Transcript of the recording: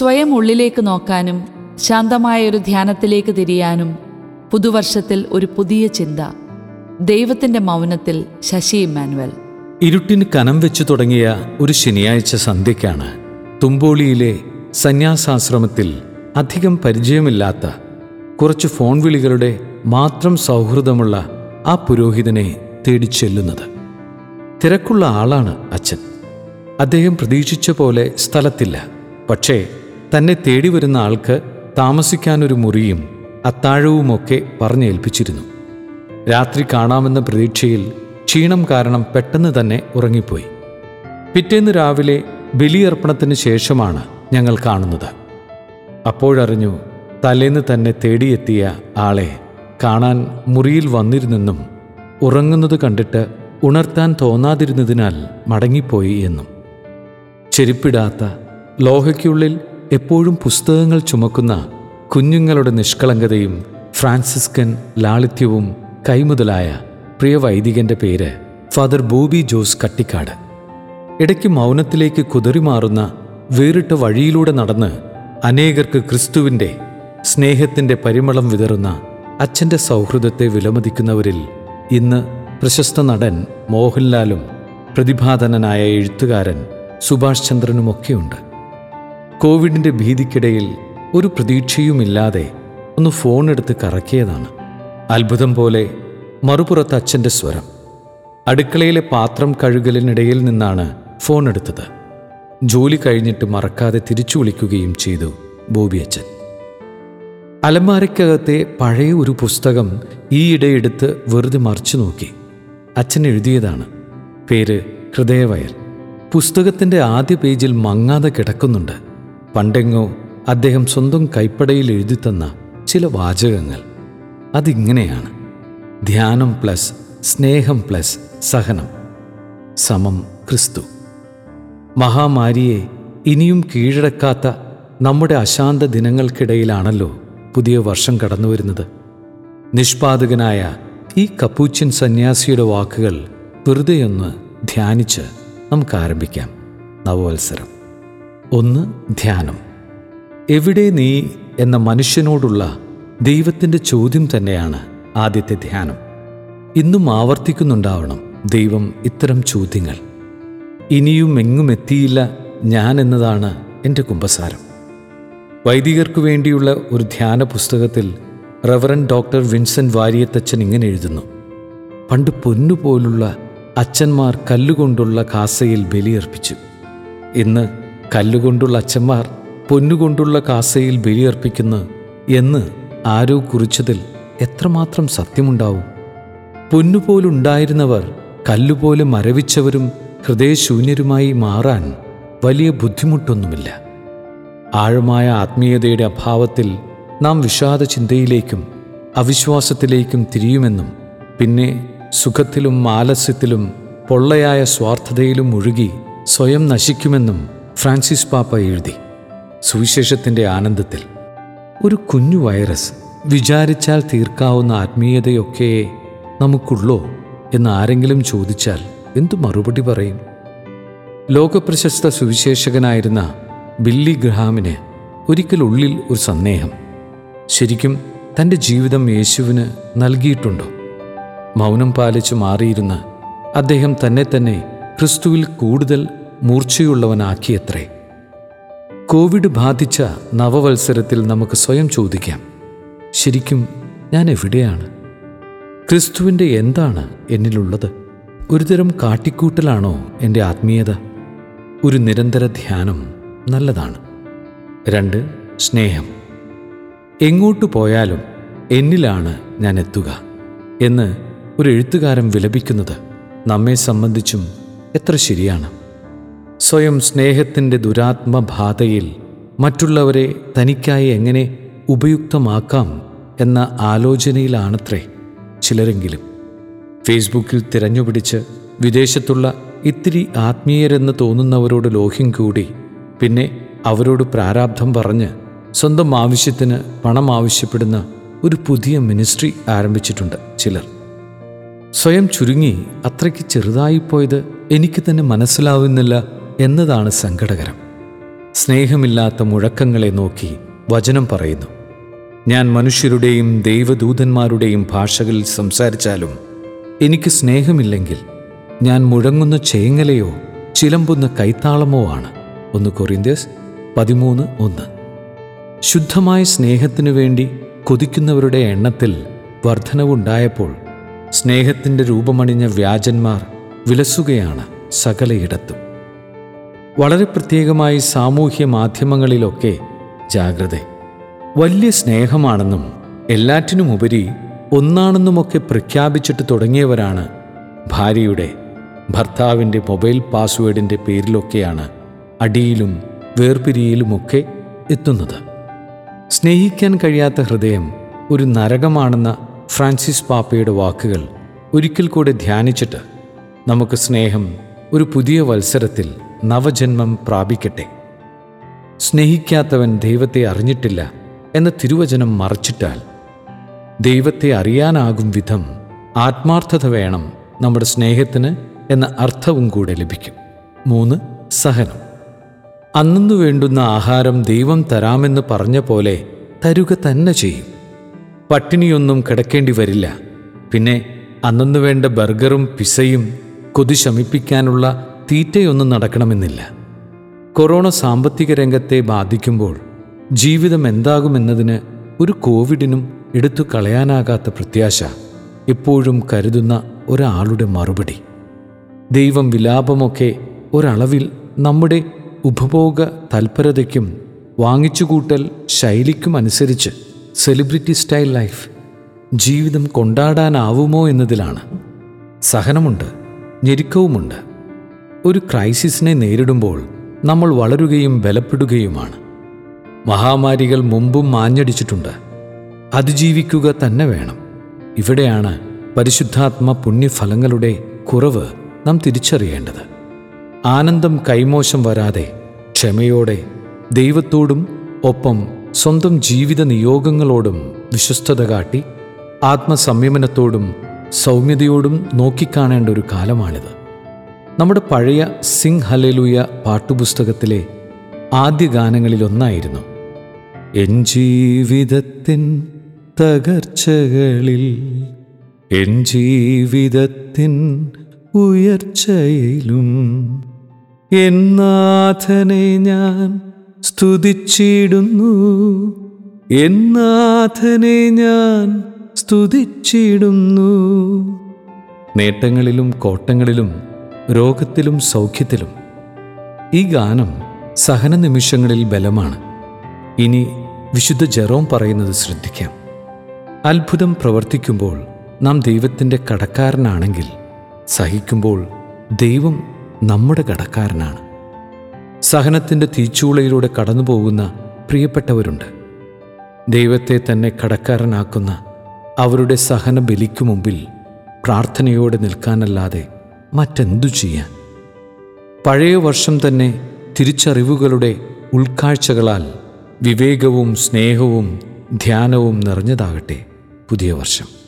സ്വയം ഉള്ളിലേക്ക് നോക്കാനും ശാന്തമായ ഒരു ധ്യാനത്തിലേക്ക് തിരിയാനും പുതുവർഷത്തിൽ ഒരു പുതിയ ചിന്ത. ദൈവത്തിന്റെ മൗനത്തിൽ ശശി ഇമ്മാനുവൽ. ഇരുട്ടിന് കനം വെച്ചു തുടങ്ങിയ ഒരു ശനിയാഴ്ച സന്ധ്യയ്ക്കാണ് തുമ്പോളിയിലെ സന്യാസാശ്രമത്തിൽ അധികം പരിചയമില്ലാത്ത കുറച്ച് ഫോൺ വിളികളുടെ മാത്രം സൗഹൃദമുള്ള ആ പുരോഹിതനെ തേടി ചെല്ലുന്നത് തിരക്കുള്ള ആളാണ് അച്ഛൻ. അദ്ദേഹം പ്രതീക്ഷിച്ച പോലെ സ്ഥലത്തില്ല. പക്ഷേ തന്നെ തേടി വരുന്ന ആൾക്ക് താമസിക്കാനൊരു മുറിയും അത്താഴവുമൊക്കെ പറഞ്ഞേൽപ്പിച്ചിരുന്നു. രാത്രി കാണാമെന്ന പ്രതീക്ഷയിൽ ക്ഷീണം കാരണം പെട്ടെന്ന് തന്നെ ഉറങ്ങിപ്പോയി. പിറ്റേന്ന് രാവിലെ ബലിയർപ്പണത്തിന് ശേഷമാണ് ഞങ്ങൾ കാണുന്നത്. അപ്പോഴറിഞ്ഞു തലേന്ന് തന്നെ തേടിയെത്തിയ ആളെ കാണാൻ മുറിയിൽ വന്നിരുന്നെന്നും ഉറങ്ങുന്നത് കണ്ടിട്ട് ഉണർത്താൻ തോന്നാതിരുന്നതിനാൽ മടങ്ങിപ്പോയി എന്നും. ചെരുപ്പിടാത്ത ലോഹയ്ക്കുള്ളിൽ എപ്പോഴും പുസ്തകങ്ങൾ ചുമക്കുന്ന കുഞ്ഞുങ്ങളുടെ നിഷ്കളങ്കതയും ഫ്രാൻസിസ്കൻ ലാളിത്യവും കൈമുതലായ പ്രിയ വൈദികന്റെ പേര് ഫാദർ ബോബി ജോസ് കട്ടിക്കാട്. ഇടയ്ക്ക് മൗനത്തിലേക്ക് കുതറിമാറുന്ന വേറിട്ട വഴിയിലൂടെ നടന്ന് അനേകർക്ക് ക്രിസ്തുവിന്റെ സ്നേഹത്തിന്റെ പരിമളം വിതറുന്ന അച്ഛന്റെ സൗഹൃദത്തെ വിലമതിക്കുന്നവരിൽ ഇന്ന് പ്രശസ്ത നടൻ മോഹൻലാലും പ്രതിഭാധനനായ എഴുത്തുകാരൻ സുഭാഷ് ചന്ദ്രനുമൊക്കെയുണ്ട്. കോവിഡിന്റെ ഭീതിക്കിടയിൽ ഒരു പ്രതീക്ഷയുമില്ലാതെ ഒന്ന് ഫോൺ എടുത്ത് കറക്കിയതാണ്. അത്ഭുതം പോലെ മറുപുറത്ത് അച്ഛന്റെ സ്വരം. അടുക്കളയിലെ പാത്രം കഴുകലിനിടയിൽ നിന്നാണ് ഫോൺ എടുത്തത് ജോലി കഴിഞ്ഞിട്ട് മറക്കാതെ തിരിച്ചു വിളിക്കുകയും ചെയ്തു ബോബി അച്ഛൻ. അലമാരയ്ക്കകത്തെ പഴയ ഒരു പുസ്തകം ഈയിടെ എടുത്ത് വെറുതെ മറിച്ചു നോക്കി. അച്ഛൻ എഴുതിയതാണ്. പേര് ഹൃദയവയൽ. പുസ്തകത്തിന്റെ ആദ്യ പേജിൽ മങ്ങാതെ കിടക്കുന്നുണ്ട്. പണ്ടെങ്ങോ അദ്ദേഹം സ്വന്തം കൈപ്പടയിൽ എഴുതിത്തന്ന ചില വാചകങ്ങൾ. അതിങ്ങനെയാണ്. ധ്യാനം പ്ലസ് സ്നേഹം പ്ലസ് സഹനം. സമം ക്രിസ്തു. മഹാമാരിയെ ഇനിയും കീഴടക്കാത്ത നമ്മുടെ അശാന്ത ദിനങ്ങൾക്കിടയിലാണല്ലോ പുതിയ വർഷം കടന്നു വരുന്നത് നിഷ്പാതകനായ ഈ കപ്പൂച്ചൻ സന്യാസിയുടെ വാക്കുകൾ വെറുതെയൊന്ന് ധ്യാനിച്ച് നമുക്ക് ആരംഭിക്കാം നവവത്സരം. ഒന്ന് ധ്യാനം. എവിടെ നീ എന്ന മനുഷ്യനോടുള്ള ദൈവത്തിന്റെ ചോദ്യം തന്നെയാണ് ആദ്യത്തെ ധ്യാനം. ഇന്നും ആവർത്തിക്കുന്നുണ്ടാവണം ദൈവം ഇത്തരം ചോദ്യങ്ങൾ. ഇനിയും എങ്ങും എത്തിയില്ല ഞാൻ എന്നതാണ് എന്റെ കുമ്പസാരം. വൈദികർക്കു വേണ്ടിയുള്ള ഒരു ധ്യാന പുസ്തകത്തിൽ റവറൻ ഡോക്ടർ വിൻസെന്റ് വാരിയത്തച്ഛൻ ഇങ്ങനെ എഴുതുന്നു. പണ്ട് പൊന്നുപോലുള്ള അച്ഛന്മാർ കല്ലുകൊണ്ടുള്ള കാസയിൽ ബലിയർപ്പിച്ചു. ഇന്ന് കല്ലുകൊണ്ടുള്ള അച്ഛന്മാർ പൊന്നുകൊണ്ടുള്ള കാസയിൽ ബലിയർപ്പിക്കുന്നു എന്ന് ആരോ കുറിച്ചതിൽ എത്രമാത്രം സത്യമുണ്ടാവും? പൊന്നുപോലുണ്ടായിരുന്നവർ കല്ലുപോലെ മരവിച്ചവരും ഹൃദയശൂന്യരുമായി മാറാൻ വലിയ ബുദ്ധിമുട്ടൊന്നുമില്ല. ആഴമായ ആത്മീയതയുടെ അഭാവത്തിൽ നാം വിഷാദ ചിന്തയിലേക്കും അവിശ്വാസത്തിലേക്കും തിരിയുമെന്നും പിന്നെ സുഖത്തിലും ആലസ്യത്തിലും പൊള്ളയായ സ്വാർത്ഥതയിലും മുഴുകി സ്വയം നശിക്കുമെന്നും ഫ്രാൻസിസ് പാപ്പ എഴുതി. സുവിശേഷത്തിന്റെ ആനന്ദത്തിൽ. ഒരു കുഞ്ഞു വൈറസ് വിചാരിച്ചാൽ തീർക്കാവുന്ന ആത്മീയതയൊക്കെ നമുക്കുള്ളോ എന്ന് ആരെങ്കിലും ചോദിച്ചാൽ എന്തു മറുപടി പറയും? ലോകപ്രശസ്ത സുവിശേഷകനായിരുന്ന ബില്ലി ഗ്രഹാമിന് ഒരിക്കൽ ഉള്ളിൽ ഒരു സന്ദേഹം. ശരിക്കും തന്റെ ജീവിതം യേശുവിന് നൽകിയിട്ടുണ്ടോ? മൗനം പാലിച്ചു മാറിയിരുന്ന അദ്ദേഹം തന്നെ തന്നെ ക്രിസ്തുവിൽ കൂടുതൽ മൂർച്ചയുള്ളവനാക്കിയത്രേ. കോവിഡ് ബാധിച്ച നവവത്സരത്തിൽ നമുക്ക് സ്വയം ചോദിക്കാം ശരിക്കും ഞാൻ എവിടെയാണ്? ക്രിസ്തുവിന്റെ എന്താണ് എന്നിലുള്ളത്? ഒരുതരം കാട്ടിക്കൂട്ടലാണോ എന്റെ ആത്മീയത? ഒരു നിരന്തര ധ്യാനം നല്ലതാണ്. രണ്ട് സ്നേഹം. എങ്ങോട്ട് പോയാലും എന്നിലാണ് ഞാൻ എത്തുക എന്ന് ഒരു എഴുത്തുകാരൻ വിലപിക്കുന്നത് നമ്മെ സംബന്ധിച്ചും എത്ര ശരിയാണ്. സ്വയം സ്നേഹത്തിന്റെ ദുരാത്മബാധയിൽ മറ്റുള്ളവരെ തനിക്കായി എങ്ങനെ ഉപയുക്തമാക്കാം എന്ന ആലോചനയിലാണത്രേ ചിലരെങ്കിലും. ഫേസ്ബുക്കിൽ തിരഞ്ഞുപിടിച്ച് വിദേശത്തുള്ള ഇത്തിരി ആത്മീയരെന്ന് തോന്നുന്നവരോട് ലോഹ്യം കൂടി പിന്നെ അവരോട് പ്രാരാബ്ധം പറഞ്ഞ് സ്വന്തം ആവശ്യത്തിന് പണം ആവശ്യപ്പെടുന്ന ഒരു പുതിയ മിനിസ്ട്രി ആരംഭിച്ചിട്ടുണ്ട് ചിലർ. സ്വയം ചുരുങ്ങി അത്രയ്ക്ക് ചെറുതായിപ്പോയത് എനിക്ക് തന്നെ മനസ്സിലാവുന്നില്ല എന്നതാണ് സങ്കടകരം. സ്നേഹമില്ലാത്ത മുഴക്കങ്ങളെ നോക്കി വചനം പറയുന്നു. ഞാൻ മനുഷ്യരുടെയും ദൈവദൂതന്മാരുടെയും ഭാഷകളിൽ സംസാരിച്ചാലും എനിക്ക് സ്നേഹമില്ലെങ്കിൽ ഞാൻ മുഴങ്ങുന്ന ചേങ്ങലയോ ചിലമ്പുന്ന കൈത്താളമോ ആണ്. ഒന്ന് കൊറിന്ത്യസ് പതിമൂന്ന് ഒന്ന്. ശുദ്ധമായ സ്നേഹത്തിനു വേണ്ടി കൊതിക്കുന്നവരുടെ എണ്ണത്തിൽ വർധനവുണ്ടായപ്പോൾ സ്നേഹത്തിന്റെ രൂപമണിഞ്ഞ വ്യാജന്മാർ വിലസുകയാണ് സകലയിടത്തും. വളരെ പ്രത്യേകമായി സാമൂഹ്യ മാധ്യമങ്ങളിലൊക്കെ ജാഗ്രത. വലിയ സ്നേഹമാണെന്നും എല്ലാറ്റിനുമുപരി ഒന്നാണെന്നുമൊക്കെ പ്രഖ്യാപിച്ചിട്ട് തുടങ്ങിയവരാണ് ഭാര്യയുടെ ഭർത്താവിന്റെ മൊബൈൽ പാസ്വേഡിന്റെ പേരിലൊക്കെയാണ് അടിയിലും വേർപിരിയിലുമൊക്കെ എത്തുന്നത്. സ്നേഹിക്കാൻ കഴിയാത്ത ഹൃദയം ഒരു നരകമാണെന്ന ഫ്രാൻസിസ് പാപ്പയുടെ വാക്കുകൾ ഒരിക്കൽ കൂടെ ധ്യാനിച്ചിട്ട് നമുക്ക് സ്നേഹം ഒരു പുതിയ വത്സരത്തിൽ നവജന്മം പ്രാപിക്കട്ടെ. സ്നേഹിക്കാത്തവൻ ദൈവത്തെ അറിഞ്ഞിട്ടില്ല എന്ന തിരുവചനം മറച്ചിട്ടാൽ ദൈവത്തെ അറിയാനാകും വിധം ആത്മാർത്ഥത വേണം നമ്മുടെ സ്നേഹത്തിന് എന്ന അർത്ഥവും കൂടെ ലഭിക്കും. മൂന്ന് സഹനം. അന്നു വേണ്ടുന്ന ആഹാരം ദൈവം തരാമെന്ന് പറഞ്ഞ പോലെ തരുക തന്നെ ചെയ്യും. പട്ടിണിയൊന്നും കിടക്കേണ്ടി വരില്ല. പിന്നെ അന്നു വേണ്ട ബർഗറും പിസയും കൊതി ശമിപ്പിക്കാനുള്ള തീറ്റയൊന്നും നടക്കണമെന്നില്ല. കൊറോണ സാമ്പത്തിക രംഗത്തെ ബാധിക്കുമ്പോൾ ജീവിതം എന്താകുമെന്നതിന് ഒരു കോവിഡിനും എടുത്തു കളയാനാകാത്ത പ്രത്യാശ എപ്പോഴും കരുതുന്ന ഒരാളുടെ മറുപടി. ദൈവം വിലാപമൊക്കെ ഒരളവിൽ നമ്മുടെ ഉപഭോഗ തൽപരതയ്ക്കും വാങ്ങിച്ചുകൂട്ടൽ ശൈലിക്കും അനുസരിച്ച് സെലിബ്രിറ്റി സ്റ്റൈൽ ലൈഫ് ജീവിതം കൊണ്ടാടാനാവുമോ എന്നതിലാണ്. സഹനമുണ്ട് ഞെരുക്കവുമുണ്ട്. ഒരു ക്രൈസിസിനെ നേരിടുമ്പോൾ നമ്മൾ വളരുകയും ബലപ്പെടുകയുമാണ്. മഹാമാരികൾ മുമ്പും മാഞ്ഞടിച്ചിട്ടുണ്ട്. അതിജീവിക്കുക തന്നെ വേണം. ഇവിടെയാണ് പരിശുദ്ധാത്മ പുണ്യഫലങ്ങളുടെ കുറവ് നാം തിരിച്ചറിയേണ്ടത്. ആനന്ദം കൈമോശം വരാതെ ക്ഷമയോടെ ദൈവത്തോടും ഒപ്പം സ്വന്തം ജീവിത നിയോഗങ്ങളോടും വിശ്വസ്തത കാട്ടി ആത്മസംയമനത്തോടും സൗമ്യതയോടും നോക്കിക്കാണേണ്ട ഒരു കാലമാണിത്. നമ്മുടെ പഴയ സിംഗ് ഹലേലൂയ പാട്ടുപുസ്തകത്തിലെ ആദ്യ ഗാനങ്ങളിലൊന്നായിരുന്നു. എൻ ജീവിതത്തിൻ തകർച്ചകളിൽ എൻ ജീവിതത്തിൻ ഉയർച്ചയിലും എന്നാഥനെ ഞാൻ സ്തുതിച്ചിടുന്നു എന്നാഥനെ ഞാൻ സ്തുതിച്ചിടുന്നു. നേട്ടങ്ങളിലും കോട്ടങ്ങളിലും രോഗത്തിലും സൗഖ്യത്തിലും. ഈ ഗാനം സഹന നിമിഷങ്ങളിൽ ബലമാണ്. ഇനി വിശുദ്ധ ജെറോം പറയുന്നത് ശ്രദ്ധിക്കാം. അത്ഭുതം പ്രവർത്തിക്കുമ്പോൾ നാം ദൈവത്തിന്റെ കടക്കാരനാണെങ്കിൽ സഹിക്കുമ്പോൾ ദൈവം നമ്മുടെ കടക്കാരനാണ്. സഹനത്തിന്റെ തീച്ചൂളയിലൂടെ കടന്നു പോകുന്ന പ്രിയപ്പെട്ടവരുണ്ട്. ദൈവത്തെ തന്നെ കടക്കാരനാക്കുന്ന അവരുടെ സഹന ബലിക്കു മുമ്പിൽ പ്രാർത്ഥനയോടെ നിൽക്കാനല്ലാതെ മറ്റെന്തു ചെയ്യാൻ? പഴയ വർഷം തന്നെ തിരിച്ചറിവുകളുടെ ഉൾക്കാഴ്ചകളാൽ വിവേകവും സ്നേഹവും ധ്യാനവും നിറഞ്ഞതാകട്ടെ പുതിയ വർഷം.